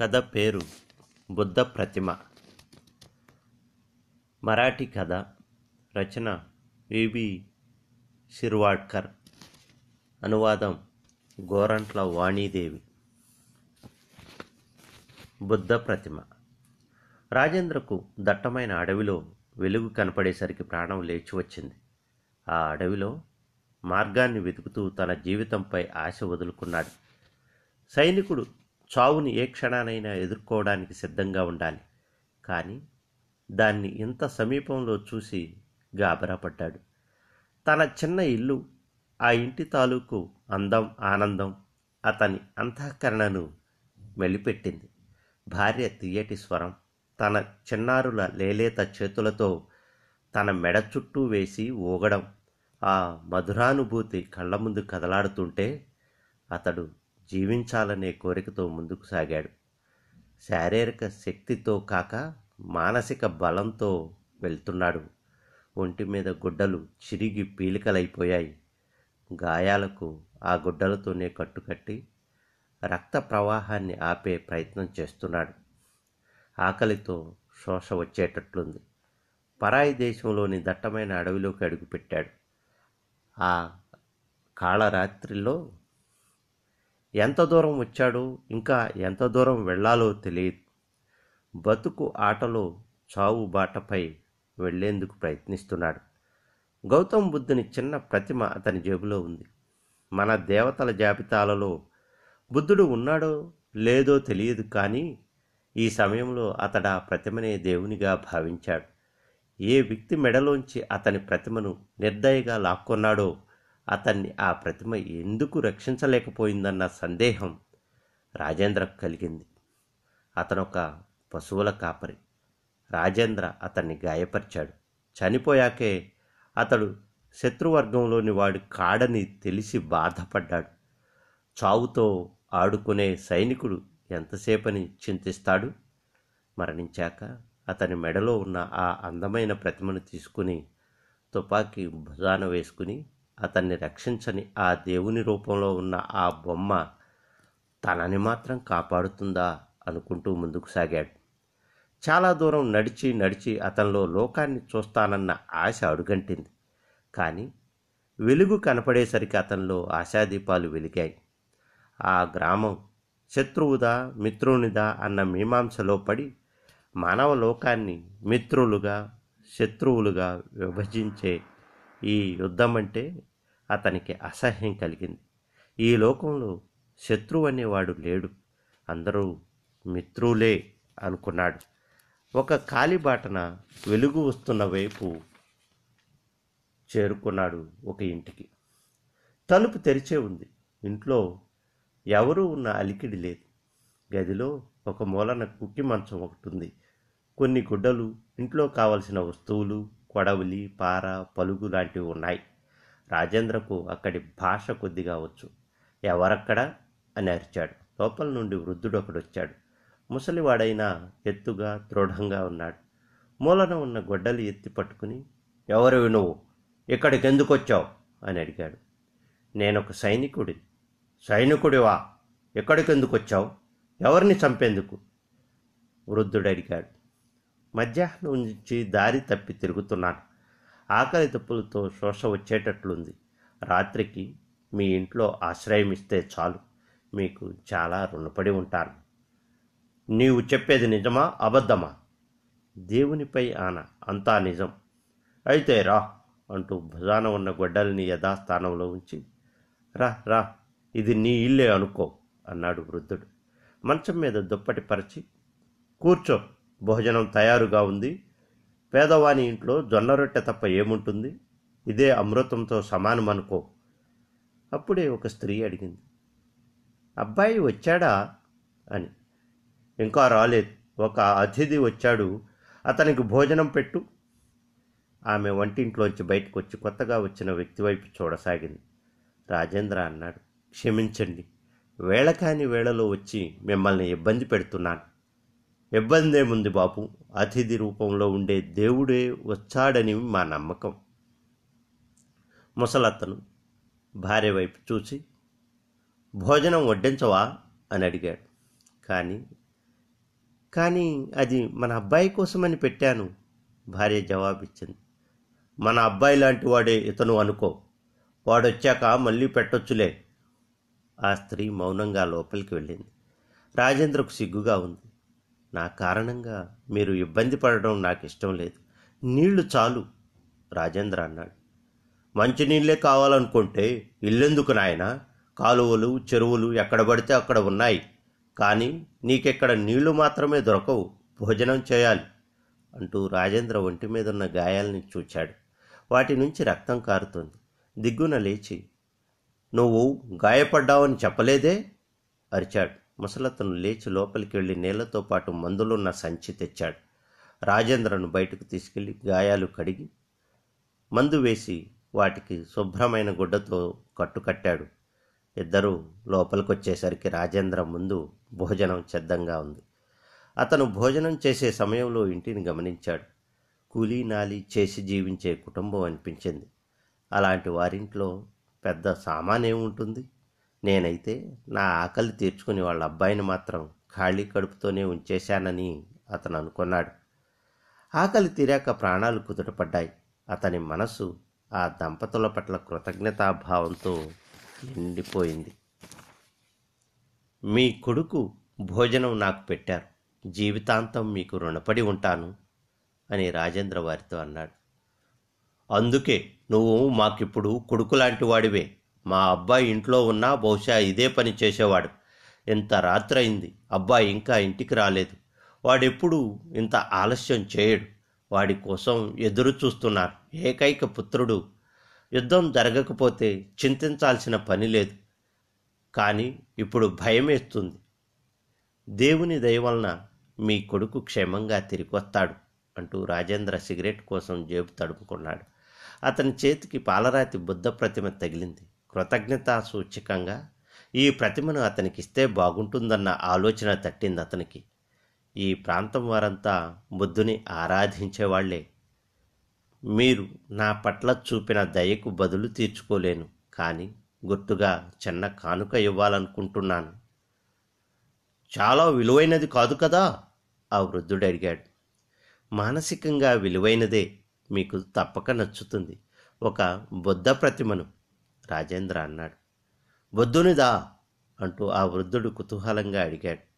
కథ పేరు బుద్ధ ప్రతిమ. మరాఠీ కథ రచన వివి శిర్వాడ్కర్. అనువాదం గోరంట్ల వాణీదేవి. బుద్ధ ప్రతిమ. రాజేంద్రకు దట్టమైన అడవిలో వెలుగు కనపడేసరికి ప్రాణం లేచి వచ్చింది. ఆ అడవిలో మార్గాన్ని వెతుకుతూ తన జీవితంపై ఆశ వదులుకున్నాడు. సైనికుడు చావుని ఏ క్షణానైనా ఎదుర్కోవడానికి సిద్ధంగా ఉండాలి. కానీ దాన్ని ఇంత సమీపంలో చూసి గాబరాపడ్డాడు తన చిన్న ఇల్లు ఆ ఇంటి తాలూకు అందం ఆనందం అతని అంతఃకరణను మెలిపెట్టింది భార్య తీయటి స్వరం తన చిన్నారుల లేలేత చేతులతో తన మెడ చుట్టూ వేసి ఊగడం ఆ మధురానుభూతి కళ్ళ ముందు కదలాడుతుంటే అతడు జీవించాలనే కోరికతో ముందుకు సాగాడు. శారీరక శక్తితో కాక మానసిక బలంతో వెళ్తున్నాడు. ఒంటి మీద గుడ్డలు చిరిగి పీలికలైపోయాయి. గాయాలకు ఆ గుడ్డలతోనే కట్టుకట్టి రక్త ప్రవాహాన్ని ఆపే ప్రయత్నం చేస్తున్నాడు. ఆకలితో శోష వచ్చేటట్లుంది. పరాయి దేశంలోని దట్టమైన అడవిలోకి అడుగుపెట్టాడు. ఆ కాళరాత్రిలో ఎంత దూరం వచ్చాడో ఇంకా ఎంత దూరం వెళ్ళాలో తెలియదు. బతుకు ఆటలో చావు బాటపై వెళ్ళేందుకు ప్రయత్నిస్తున్నాడు. గౌతమ్ బుద్ధుని చిన్న ప్రతిమ అతని జేబులో ఉంది. మన దేవతల జాబితాలలో బుద్ధుడు ఉన్నాడో లేదో తెలియదు కానీ ఈ సమయంలో అతడా ప్రతిమనే దేవునిగా భావించాడు. ఏ వ్యక్తి మెడలోంచి అతని ప్రతిమను నిర్దయగా లాక్కొన్నాడో అతన్ని ఆ ప్రతిమ ఎందుకు రక్షించలేకపోయిందన్న సందేహం రాజేంద్రకు కలిగింది. అతనొక పశువుల కాపరి. రాజేంద్ర అతన్ని గాయపరిచాడు. చనిపోయాకే అతడు శత్రువర్గంలోని వాడు కాడని తెలిసి బాధపడ్డాడు. చావుతో ఆడుకునే సైనికుడు ఎంతసేపని చింతిస్తాడు? మరణించాక అతని మెడలో ఉన్న ఆ అందమైన ప్రతిమను తీసుకుని తుపాకీ భుజాన వేసుకుని అతన్ని రక్షించని ఆ దేవుని రూపంలో ఉన్న ఆ బొమ్మ తనని మాత్రం కాపాడుతుందా అనుకుంటూ ముందుకు సాగాడు. చాలా దూరం నడిచి నడిచి అతనిలో లోకాన్ని చూస్తానన్న ఆశ అడుగంటింది. కానీ వెలుగు కనపడేసరికి అతనిలో ఆశాదీపాలు వెలిగాయి. ఆ గ్రామం శత్రువుదా మిత్రునిదా అన్న మీమాంసలో పడి మానవ లోకాన్ని మిత్రులుగా శత్రువులుగా విభజించే ఈ యుద్ధం అంటే అతనికి అసహ్యం కలిగింది. ఈ లోకంలో శత్రువు అనేవాడు లేడు. అందరూ మిత్రులే అనుకున్నాడు. ఒక కాలిబాటన వెలుగు వస్తున్న వైపు చేరుకున్నాడు ఒక ఇంటికి. తలుపు తెరిచే ఉంది. ఇంట్లో ఎవరూ ఉన్న అలికిడి లేదు. గదిలో ఒక మూలన కుక్కి మంచం ఒకటి ఉంది. కొన్ని గుడ్డలు ఇంట్లో కావలసిన వస్తువులు కొడవలి పార పలుగు లాంటివి ఉన్నాయి. రాజేంద్రకు అక్కడి భాష కొద్దిగా వచ్చు ఎవరక్కడా? అని అరిచాడు. లోపల నుండి వృద్ధుడు ఒకడొచ్చాడు. ముసలివాడైనా ఎత్తుగా దృఢంగా ఉన్నాడు. మూలన ఉన్న గొడ్డలి ఎత్తి పట్టుకుని ఎవరు నువ్వు? ఇక్కడికి ఎందుకు వచ్చావు అని అడిగాడు. నేనొక సైనికుడి సైనికుడివా? ఎక్కడికి ఎందుకు వచ్చావు ఎవరిని చంపేందుకు? వృద్ధుడు అడిగాడు మధ్యాహ్నం నుంచి దారి తప్పి తిరుగుతున్నాను. ఆకలి తప్పులతో శోష వచ్చేటట్లుంది. రాత్రికి మీ ఇంట్లో ఆశ్రయం ఇస్తే చాలు. మీకు చాలా రుణపడి ఉంటాను. నీవు చెప్పేది నిజమా? అబద్ధమా? దేవునిపై ఆన అంతా నిజం. అయితే రా అంటూ భుజాన ఉన్న గొడ్డల్ని యథాస్థానంలో ఉంచి రా రా ఇది నీ ఇల్లే అనుకో అన్నాడు వృద్ధుడు. మంచం మీద దుప్పటి పరిచి కూర్చో భోజనం తయారుగా ఉంది. పేదవాని ఇంట్లో జొన్న రొట్టె తప్ప ఏముంటుంది? ఇదే అమృతంతో సమానం అనుకో. అప్పుడే ఒక స్త్రీ అడిగింది. అబ్బాయి వచ్చాడా? అని. ఇంకా రాలేదు. ఒక అతిథి వచ్చాడు. అతనికి భోజనం పెట్టు. ఆమె వంటింట్లోంచి బయటకు వచ్చి కొత్తగా వచ్చిన వ్యక్తి వైపు చూడసాగింది. రాజేంద్ర అన్నాడు క్షమించండి. వేళ కాని వేళలో వచ్చి మిమ్మల్ని ఇబ్బంది పెడుతున్నాను. ఇబ్బంది ఏముంది బాపు? అతిథి రూపంలో ఉండే దేవుడే వచ్చాడని మా నమ్మకం. ముసలత్తను భార్య వైపు చూసి భోజనం వడ్డించవా? అని అడిగాడు. కానీ కానీ అది మన అబ్బాయి కోసమని పెట్టాను. భార్య జవాబిచ్చింది. మన అబ్బాయి లాంటి వాడే ఇతను అనుకో. వాడొచ్చాక మళ్ళీ పెట్టొచ్చులే. ఆ స్త్రీ మౌనంగా లోపలికి వెళ్ళింది. రాజేంద్రకు సిగ్గుగా ఉంది. నా కారణంగా మీరు ఇబ్బంది పడడం నాకు ఇష్టం లేదు. నీళ్ళు చాలు రాజేంద్ర అన్నాడు. మంచినీళ్ళే కావాలనుకుంటే ఇల్లెందుకు నాయన? కాలువలు చెరువులు ఎక్కడ పడితే అక్కడ ఉన్నాయి. కానీ నీకెక్కడ నీళ్ళు మాత్రమే దొరకవు. భోజనం చేయాలి అంటూ రాజేంద్ర ఒంటి మీద ఉన్న గాయాల్ని చూచాడు. వాటి నుంచి రక్తం కారుతుంది. దిగ్గున లేచి నువ్వు గాయపడ్డావని చెప్పలేదే? అరిచాడు. ముసలతను లేచి లోపలికి వెళ్ళి నీళ్ళతో పాటు మందులున్న సంచి తెచ్చాడు. రాజేంద్రను బయటకు తీసుకెళ్ళి గాయాలు కడిగి మందు వేసి వాటికి శుభ్రమైన గుడ్డతో కట్టుకట్టాడు. ఇద్దరూ లోపలికొచ్చేసరికి రాజేంద్ర ముందు భోజనం చెద్దంగా ఉంది. అతను భోజనం చేసే సమయంలో ఇంటిని గమనించాడు. కూలీ నాలి చేసి జీవించే కుటుంబం అనిపించింది. అలాంటి వారింట్లో పెద్ద సామానేముంటుంది నేనైతే నా ఆకలి తీర్చుకుని వాళ్ళ అబ్బాయిని మాత్రం ఖాళీ కడుపుతోనే ఉంచేశానని అతను అనుకున్నాడు. ఆకలి తీరాక ప్రాణాలు కుదుటపడ్డాయి. అతని మనసు ఆ దంపతుల పట్ల కృతజ్ఞతాభావంతో నిండిపోయింది. మీ కొడుకు భోజనం నాకు పెట్టారు. జీవితాంతం మీకు రుణపడి ఉంటాను అని రాజేంద్ర వారితో అన్నాడు. అందుకే నువ్వు మాకిప్పుడు కొడుకు లాంటి వాడివే. మా అబ్బాయి ఇంట్లో ఉన్నా బహుశా ఇదే పని చేసేవాడు. ఇంత రాత్రైంది అబ్బాయి ఇంకా ఇంటికి రాలేదు. వాడెప్పుడు ఇంత ఆలస్యం చేయడు. వాడి కోసం ఎదురు చూస్తున్నారు. ఏకైక పుత్రుడు. యుద్ధం జరగకపోతే చింతించాల్సిన పని లేదు. కానీ ఇప్పుడు భయమేస్తుంది. దేవుని దయవలన మీ కొడుకు క్షేమంగా తిరిగి వస్తాడు అంటూ రాజేంద్ర సిగరెట్ కోసం జేబు తడుపుకున్నాడు. అతని చేతికి పాలరాతి బుద్ధ ప్రతిమ తగిలింది. కృతజ్ఞతా సూచకంగా ఈ ప్రతిమను అతనికిస్తే బాగుంటుందన్న ఆలోచన తట్టింది అతనికి. ఈ ప్రాంతం వారంతా బుద్ధుని ఆరాధించేవాళ్ళే. మీరు నా పట్ల చూపిన దయకు బదులు తీర్చుకోలేను కానీ గుర్తుగా చిన్న కానుక ఇవ్వాలనుకుంటున్నాను. చాలా విలువైనది కాదు కదా? ఆ వృద్ధుడు అడిగాడు. మానసికంగా విలువైనదే మీకు తప్పక నచ్చుతుంది. ఒక బుద్ధ ప్రతిమను రాజేంద్ర అన్నాడు. బుద్ధునిదా అంటూ ఆ వృద్ధుడు కుతూహలంగా అడిగాడు.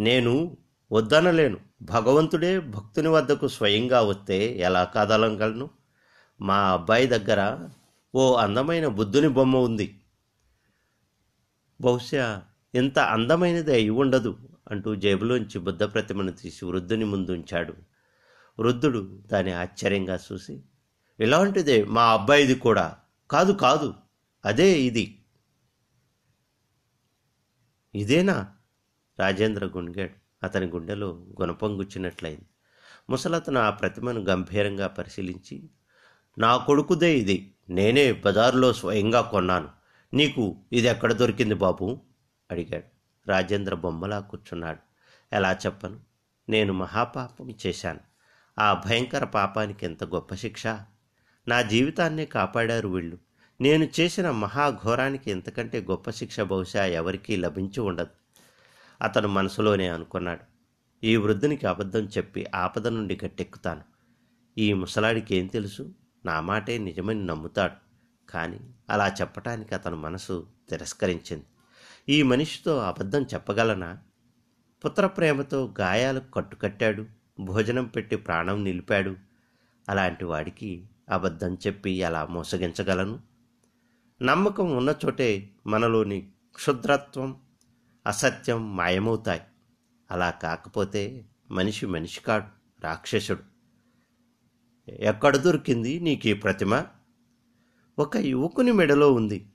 నేను వద్దనలేను. భగవంతుడే భక్తుని వద్దకు స్వయంగా వస్తే ఎలా కాదనగలను? మా అబ్బాయి దగ్గర ఓ అందమైన బుద్ధుని బొమ్మ ఉంది. బహుశా ఇంత అందమైనది అయి ఉండదు అంటూ జేబులోంచి బుద్ధ ప్రతిమను తీసి వృద్ధుని ముందుంచాడు. వృద్ధుడు దాన్ని ఆశ్చర్యంగా చూసి ఇలాంటిదే మా అబ్బాయిది కూడా. కాదు కాదు. అదే ఇది. ఇదేనా? రాజేంద్ర గుండెగాడు అతని గుండెలో గుణపంగుచ్చినట్లయింది ముసలతను ఆ ప్రతిమను గంభీరంగా పరిశీలించి నా కొడుకుదే ఇది. నేనే బజారులో స్వయంగా కొన్నాను. నీకు ఇది ఎక్కడ దొరికింది బాబు? అడిగాడు. రాజేంద్ర బొమ్మలా కూర్చున్నాడు. ఎలా చెప్పను? నేను మహాపాపం చేశాను. ఆ భయంకర పాపానికి ఎంత గొప్ప శిక్ష? నా జీవితాన్నే కాపాడారు వీళ్ళు. నేను చేసిన మహాఘోరానికి ఎంతకంటే గొప్ప శిక్ష బహుశా ఎవరికీ లభించి ఉండదు. అతను మనసులోనే అనుకున్నాడు. ఈ వృద్ధునికి అబద్ధం చెప్పి ఆపద నుండి గట్టెక్కుతాను. ఈ ముసలాడికి ఏం తెలుసు? నా మాటే నిజమని నమ్ముతాడు. కానీ అలా చెప్పటానికి అతను మనసు తిరస్కరించింది. ఈ మనిషితో అబద్ధం చెప్పగలనా? పుత్రప్రేమతో గాయాలు కట్టుకట్టాడు. భోజనం పెట్టి ప్రాణం నిలిపాడు. అలాంటి వాడికి అబద్ధం చెప్పి ఎలా మోసగించగలను? నమ్మకం ఉన్న చోటే మనలోని క్షుద్రత్వం అసత్యం మాయమవుతాయి. అలా కాకపోతే మనిషి మనిషి కాడు రాక్షసుడు. ఎక్కడ దొరికింది నీకు ఈ ప్రతిమ? ఒక యువకుని మెడలో ఉంది.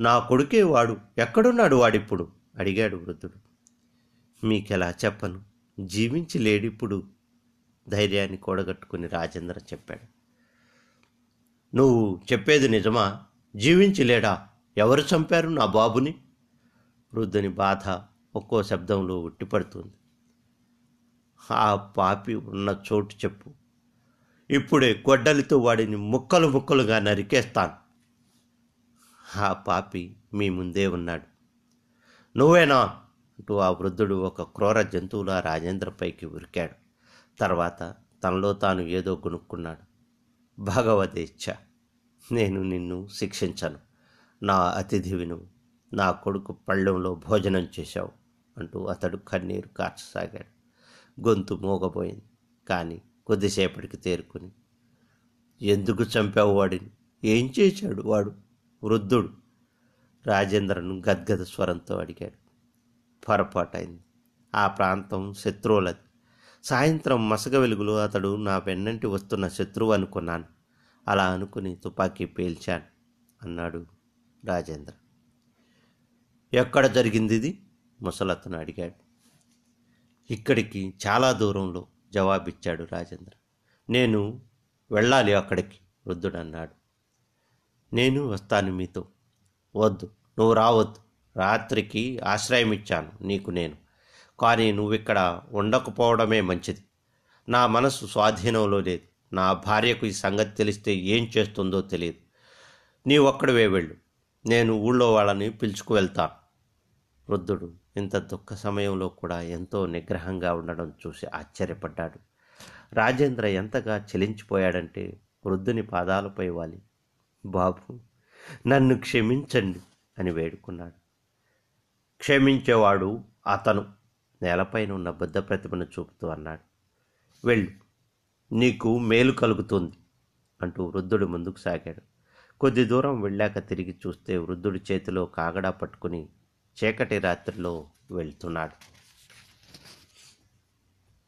నా కొడుకే వాడు ఎక్కడున్నాడు వాడిప్పుడు? అడిగాడు వృద్ధుడు. మీకెలా చెప్పను? జీవించి లేడిప్పుడు? ధైర్యాన్ని కూడగట్టుకుని రాజేంద్ర చెప్పాడు. నువ్వు చెప్పేది నిజమా? జీవించి లేడా ఎవరు చంపారు నా బాబుని? వృద్ధుని బాధ ఒక్కో శబ్దంలో ఉట్టిపడుతుంది. ఆ పాపి ఉన్న చోటు చెప్పు. ఇప్పుడే గొడ్డలితో వాడిని ముక్కలు ముక్కలుగా నరికేస్తాను. ఆ పాపి మీ ముందే ఉన్నాడు. నువ్వేనా? అంటూ ఆ వృద్ధుడు ఒక క్రూర జంతువులా రాజేంద్రపైకి ఉరికాడు. తర్వాత తనలో తాను ఏదో కొనుక్కున్నాడు భగవదేచ్ఛ. నేను నిన్ను శిక్షించను. నా అతిథివిను నా కొడుకు పళ్ళెంలో భోజనం చేశావు అంటూ అతడు కన్నీరు కార్చసాగాడు. గొంతు మూగపోయింది కానీ కొద్దిసేపటికి తేరుకుని ఎందుకు చంపావు వాడిని? ఏం చేశాడు వాడు? వృద్ధుడు. రాజేంద్రను గద్గద స్వరంతో అడిగాడు. పొరపాటైంది. ఆ ప్రాంతం శత్రువులది. సాయంత్రం మసక వెలుగులో అతడు నా వెన్నంటి వస్తున్న శత్రువు అనుకున్నాను. అలా అనుకుని తుపాకీ పేల్చాను అన్నాడు రాజేంద్ర. ఎక్కడ జరిగింది ఇది? ముసలతను అడిగాడు. ఇక్కడికి చాలా దూరంలో జవాబిచ్చాడు రాజేంద్ర. నేను వెళ్ళాలి అక్కడికి వృద్ధుడు అన్నాడు నేను వస్తాను మీతో. వద్దు నువ్వు రావద్దు. రాత్రికి ఆశ్రయం ఇచ్చాను నీకు నేను. కానీ నువ్విక్కడ ఉండకపోవడమే మంచిది. నా మనసు స్వాధీనంలో లేదు. నా భార్యకు ఈ సంగతి తెలిస్తే ఏం చేస్తుందో తెలియదు. నీ ఒక్కడివే వెళ్ళు. నేను ఊళ్ళో వాళ్ళని పిలుచుకు వెళ్తాను వృద్ధుడు ఇంత దుఃఖ సమయంలో కూడా ఎంతో నిగ్రహంగా ఉండడం చూసి ఆశ్చర్యపడ్డాడు. రాజేంద్ర ఎంతగా చెలించిపోయాడంటే వృద్ధుని పాదాలపై వాలి. బాబు నన్ను క్షమించండి అని వేడుకున్నాడు. క్షమించేవాడు అతను. నేలపైన ఉన్న బుద్ధ ప్రతిమను చూపుతూ అన్నాడు. వెళ్ళు. నీకు మేలు కలుగుతుంది అంటూ వృద్ధుడు ముందుకు సాగాడు. కొద్ది దూరం వెళ్ళాక తిరిగి చూస్తే వృద్ధుడి చేతిలో కాగడా పట్టుకుని చీకటి రాత్రిలో వెళ్తున్నాడు.